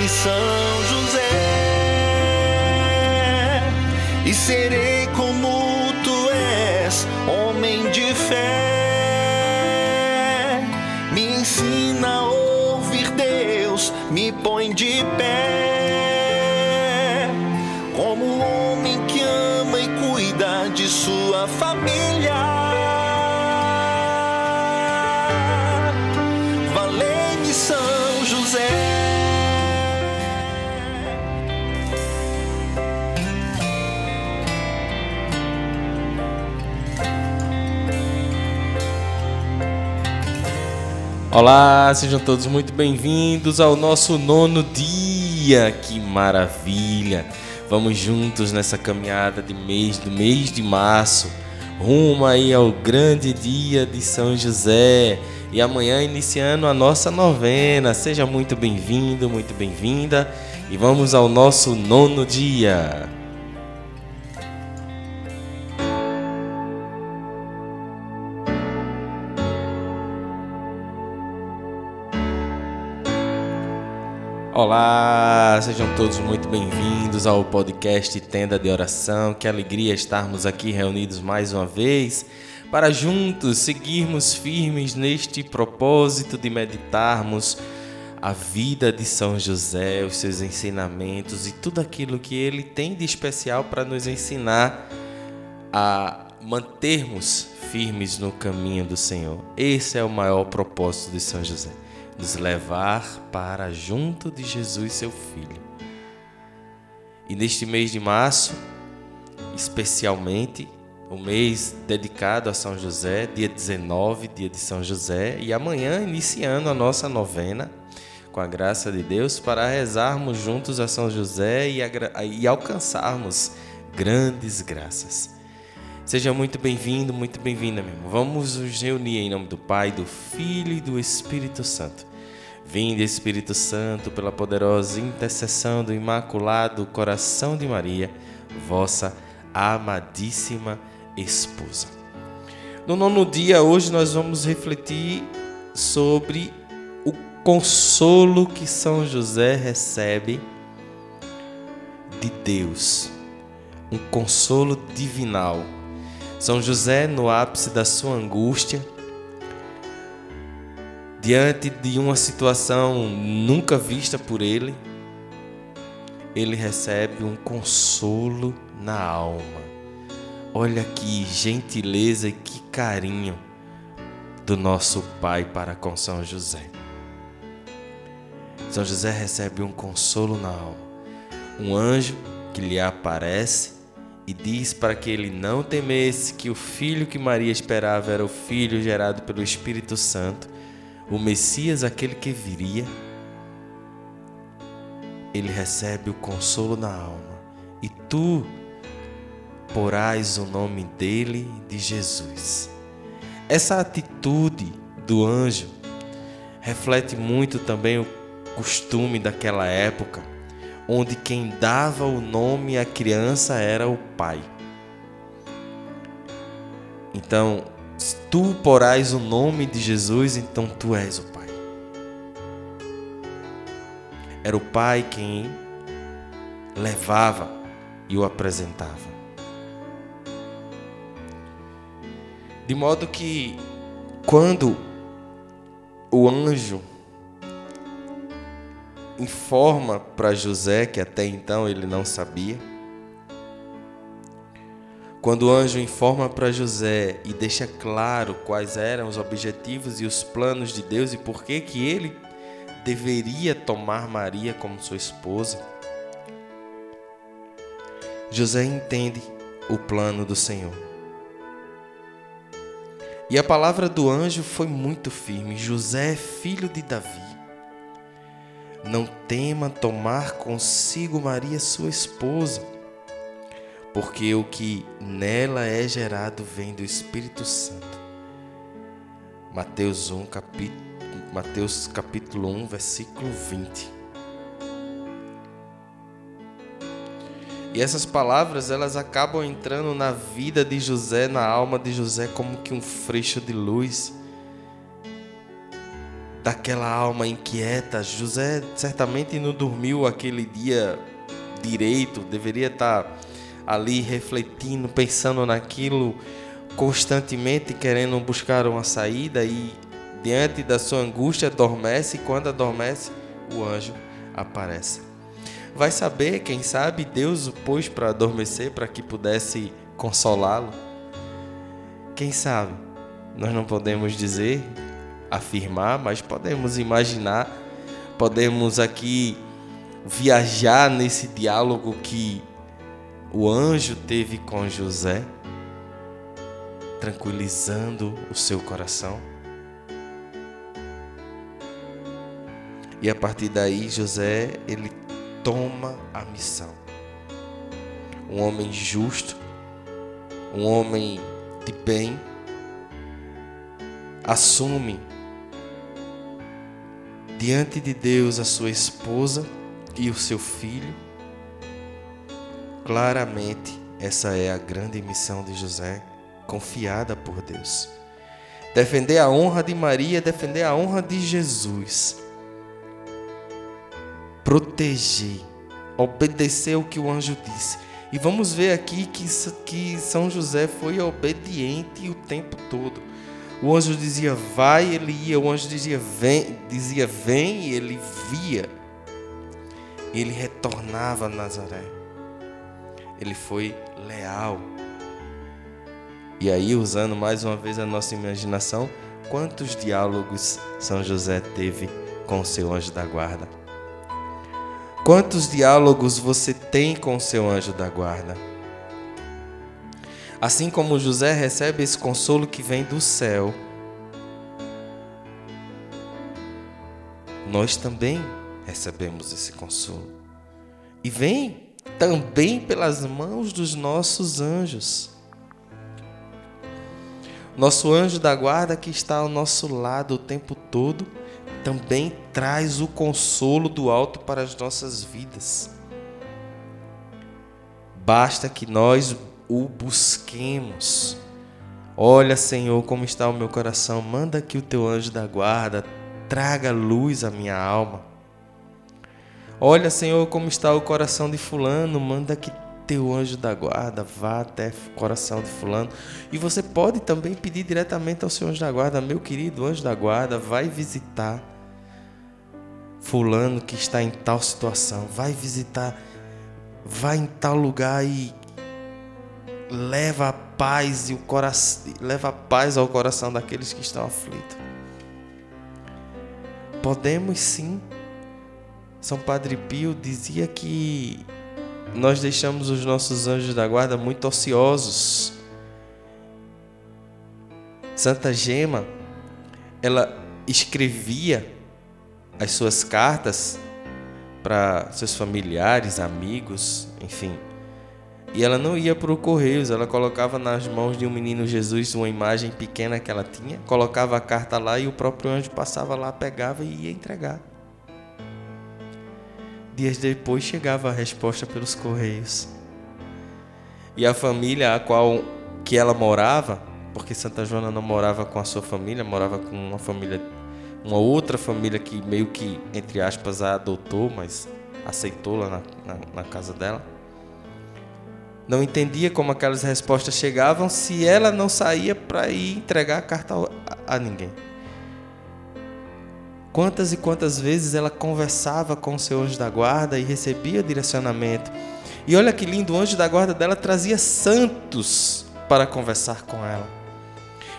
Valei-me São José e serei como tu és, homem de fé. Me ensina a ouvir Deus, me põe de pé, Olá, sejam todos muito bem-vindos ao nosso nono dia. Que maravilha! Vamos juntos nessa caminhada de mês do mês de março, rumo aí ao grande dia de São José. E amanhã iniciando a nossa novena. Seja muito bem-vindo, muito bem-vinda. E vamos ao nosso nono dia. Olá, sejam todos muito bem-vindos ao podcast Tenda de Oração. Que alegria estarmos aqui reunidos mais uma vez para juntos seguirmos firmes neste propósito de meditarmos a vida de São José, os seus ensinamentos e tudo aquilo que ele tem de especial para nos ensinar a mantermos firmes no caminho do Senhor. Esse é o maior propósito de São José nos levar para junto de Jesus, seu Filho. E neste mês de março, especialmente, o mês dedicado a São José, dia 19, dia de São José, e amanhã iniciando a nossa novena, com a graça de Deus, para rezarmos juntos a São José e, e alcançarmos grandes graças. Seja muito bem-vindo, muito bem-vinda, meu irmão. Vamos nos reunir em nome do Pai, do Filho e do Espírito Santo. Vinde, Espírito Santo, pela poderosa intercessão do Imaculado Coração de Maria, vossa amadíssima esposa. No nono dia, hoje, nós vamos refletir sobre o consolo que São José recebe de Deus, um consolo divinal. São José, no ápice da sua angústia, diante de uma situação nunca vista por ele, ele recebe um consolo na alma. Olha que gentileza e que carinho do nosso Pai para com São José. São José recebe um consolo na alma. Um anjo que lhe aparece e diz para que ele não temesse que o filho que Maria esperava era o filho gerado pelo Espírito Santo o Messias, aquele que viria, ele recebe o consolo na alma e tu porás o nome dele de Jesus. Essa atitude do anjo reflete muito também o costume daquela época, onde quem dava o nome à criança era o pai. Então, tu porás o nome de Jesus, então tu és o Pai. Era o Pai quem levava e o apresentava. De modo que quando o anjo informa para José, que até então ele não sabia, quando o anjo informa para José e deixa claro quais eram os objetivos e os planos de Deus e por que que ele deveria tomar Maria como sua esposa, José entende o plano do Senhor. E a palavra do anjo foi muito firme: José filho de Davi. Não tema tomar consigo Maria, sua esposa porque o que nela é gerado vem do Espírito Santo. Mateus 1, capítulo, Mateus capítulo 1, versículo 20. E essas palavras, elas acabam entrando na vida de José, na alma de José, como que um freixo de luz. daquela alma inquieta. José certamente não dormiu aquele dia direito, deveria estar ali refletindo, pensando naquilo constantemente, querendo buscar uma saída e diante da sua angústia adormece e quando adormece, o anjo aparece. Vai saber, quem sabe Deus o pôs para adormecer para que pudesse consolá-lo. Quem sabe? Nós não podemos dizer, afirmar, mas podemos imaginar, podemos aqui viajar nesse diálogo que o anjo teve com José, tranquilizando o seu coração. E a partir daí José, ele toma a missão. Um homem justo, um homem de bem, assume diante de Deus a sua esposa e o seu filho. Claramente, essa é a grande missão de José, confiada por Deus. Defender a honra de Maria, defender a honra de Jesus. Proteger, obedecer o que o anjo disse. E vamos ver aqui que, que São José foi obediente o tempo todo. O anjo dizia vai, ele ia. O anjo dizia vem, dizia vem, ele via. Ele retornava a Nazaré. Ele foi leal. E aí, usando mais uma vez a nossa imaginação, quantos diálogos São José teve com o seu anjo da guarda? Quantos diálogos você tem com o seu anjo da guarda? Assim como José recebe esse consolo que vem do céu, nós também recebemos esse consolo. E vem também pelas mãos dos nossos anjos. Nosso anjo da guarda que está ao nosso lado o tempo todo também traz o consolo do alto para as nossas vidas. Basta que nós o busquemos. Olha, Senhor, como está o meu coração. Manda que o teu anjo da guarda traga luz à minha alma. Olha, Senhor, como está o coração de Fulano. Manda que teu anjo da guarda vá até o coração de Fulano. E você pode também pedir diretamente ao seu anjo da guarda: Meu querido anjo da guarda, vai visitar Fulano que está em tal situação. Vai visitar, vai em tal lugar e leva a paz e o coração, leva a paz ao coração daqueles que estão aflitos. Podemos sim. São Padre Pio dizia que nós deixamos os nossos anjos da guarda muito ociosos. Santa Gema, ela escrevia as suas cartas para seus familiares, amigos, enfim e ela não ia para o Correios, ela colocava nas mãos de um menino Jesus uma imagem pequena que ela tinha, colocava a carta lá e o próprio anjo passava lá, pegava e ia entregar. Dias depois chegava a resposta pelos Correios. E a família a qual que ela morava, porque Santa Joana não morava com a sua família, morava com uma família, uma outra família que meio que, entre aspas, a adotou, mas aceitou lá na, na, na casa dela não entendia como aquelas respostas chegavam se ela não saía para ir entregar a carta a ninguém. Quantas e quantas vezes ela conversava com o seu anjo da guarda e recebia direcionamento. E olha que lindo, o anjo da guarda dela trazia santos para conversar com ela.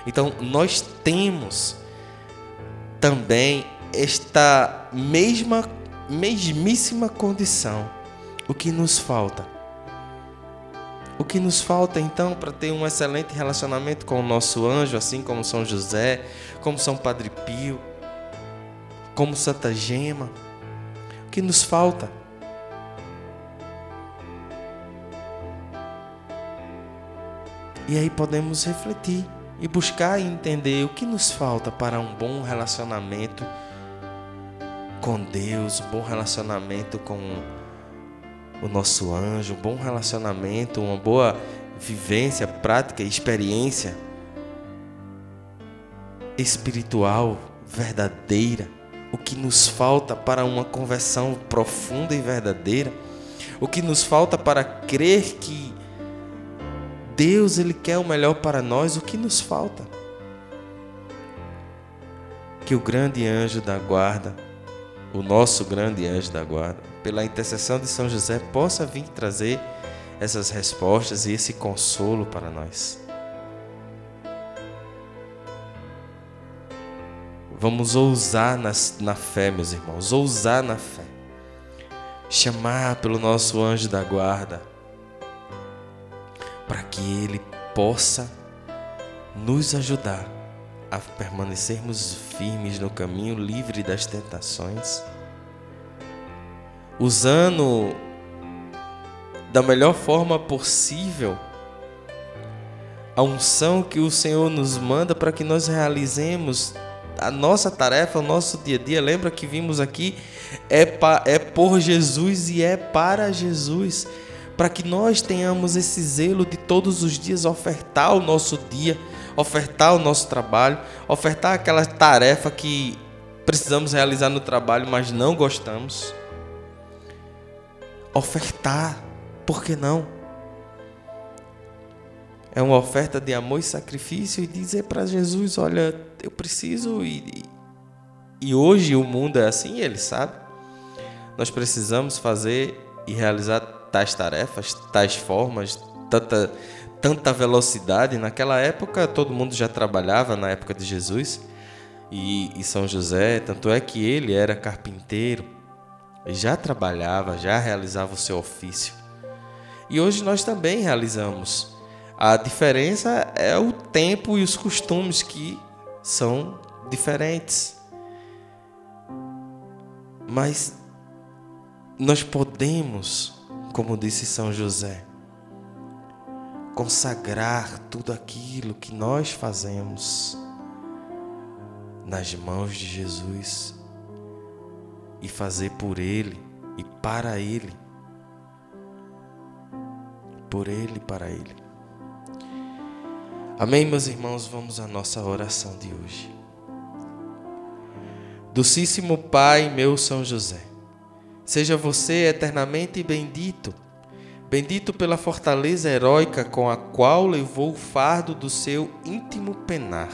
Então, nós temos também esta mesma mesmíssima condição. O que nos falta? O que nos falta então para ter um excelente relacionamento com o nosso anjo, assim como São José, como São Padre Pio, como Santa Gema? O que nos falta? E aí podemos refletir e buscar entender o que nos falta para um bom relacionamento com Deus, um bom relacionamento com o nosso anjo, um bom relacionamento, uma boa vivência, prática, experiência espiritual, verdadeira, o que nos falta para uma conversão profunda e verdadeira, o que nos falta para crer que Deus ele quer o melhor para nós, o que nos falta? Que o grande anjo da guarda, o nosso grande anjo da guarda, pela intercessão de São José, possa vir trazer essas respostas e esse consolo para nós. Vamos ousar nas, na fé, meus irmãos, ousar na fé. Chamar pelo nosso anjo da guarda, para que ele possa nos ajudar a permanecermos firmes no caminho livre das tentações, usando da melhor forma possível a unção que o Senhor nos manda para que nós realizemos a nossa tarefa, o nosso dia a dia, lembra que vimos aqui, é, pa, é por Jesus e é para Jesus. Para que nós tenhamos esse zelo de todos os dias ofertar o nosso dia, ofertar o nosso trabalho, ofertar aquela tarefa que precisamos realizar no trabalho, mas não gostamos. Ofertar, por que não? É uma oferta de amor e sacrifício e dizer para Jesus: Olha, eu preciso e, e hoje o mundo é assim, ele sabe. Nós precisamos fazer e realizar tais tarefas, tais formas, tanta, tanta velocidade. Naquela época, todo mundo já trabalhava, na época de Jesus e, e São José, tanto é que ele era carpinteiro, já trabalhava, já realizava o seu ofício. E hoje nós também realizamos a diferença é o tempo e os costumes que são diferentes. Mas nós podemos, como disse São José, consagrar tudo aquilo que nós fazemos nas mãos de Jesus e fazer por Ele e para Ele. Por Ele e para Ele. Amém, meus irmãos? Vamos à nossa oração de hoje. Docíssimo Pai, meu São José, seja você eternamente bendito, bendito pela fortaleza heróica com a qual levou o fardo do seu íntimo penar.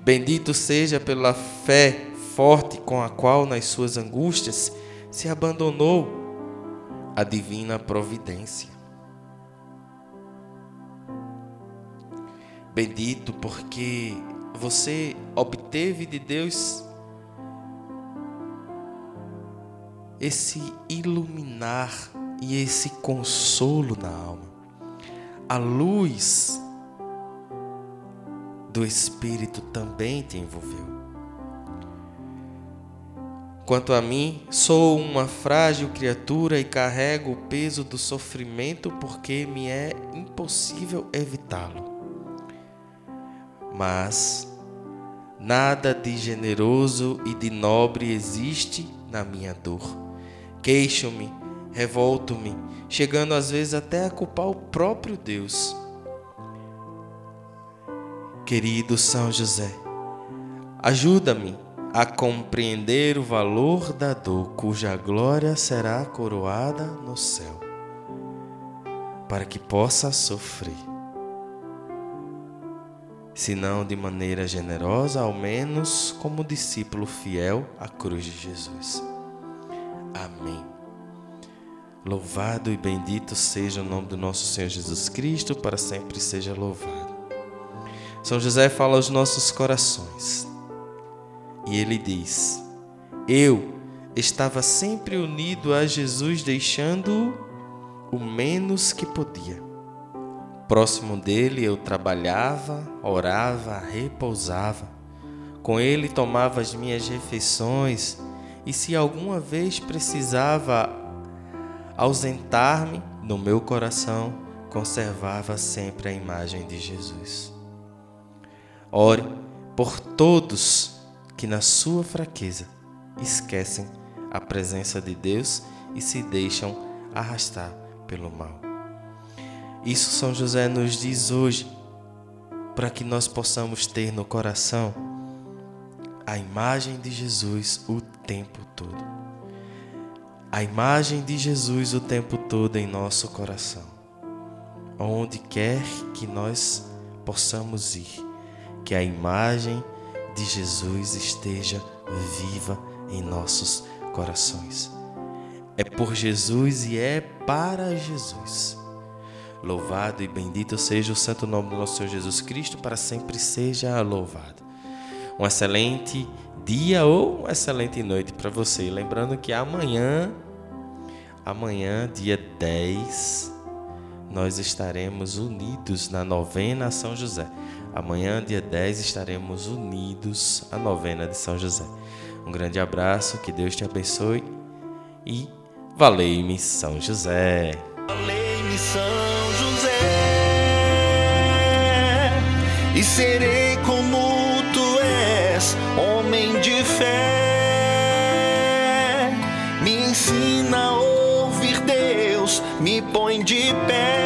Bendito seja pela fé forte com a qual nas suas angústias se abandonou a divina providência. Bendito porque você obteve de Deus esse iluminar e esse consolo na alma. A luz do Espírito também te envolveu. Quanto a mim, sou uma frágil criatura e carrego o peso do sofrimento porque me é impossível evitá-lo mas nada de generoso e de nobre existe na minha dor. Queixo-me, revolto-me, chegando às vezes até a culpar o próprio Deus. Querido São José, ajuda-me a compreender o valor da dor, cuja glória será coroada no céu, para que possa sofrer se não de maneira generosa, ao menos como discípulo fiel à cruz de Jesus. Amém. Louvado e bendito seja o nome do nosso Senhor Jesus Cristo, para sempre seja louvado. São José fala aos nossos corações e ele diz: Eu estava sempre unido a Jesus, deixando-o o menos que podia Próximo dele eu trabalhava, orava, repousava. Com ele tomava as minhas refeições e se alguma vez precisava ausentar-me, no meu coração conservava sempre a imagem de Jesus. Ore por todos que na sua fraqueza esquecem a presença de Deus e se deixam arrastar pelo mal. Isso São José nos diz hoje, para que nós possamos ter no coração a imagem de Jesus o tempo todo. A imagem de Jesus o tempo todo em nosso coração. Onde quer que nós possamos ir, que a imagem de Jesus esteja viva em nossos corações. É por Jesus e é para Jesus. Louvado e bendito seja o santo nome do nosso Senhor Jesus Cristo, para sempre seja louvado um excelente dia ou uma excelente noite para você. Lembrando que amanhã, amanhã, dia 10, nós estaremos unidos na novena São José. Amanhã, dia 10, estaremos unidos à novena de São José. Um grande abraço, que Deus te abençoe e valei-me São José. Valei-me São José e serei como homem de fé. Me ensina a ouvir Deus, me põe de pé.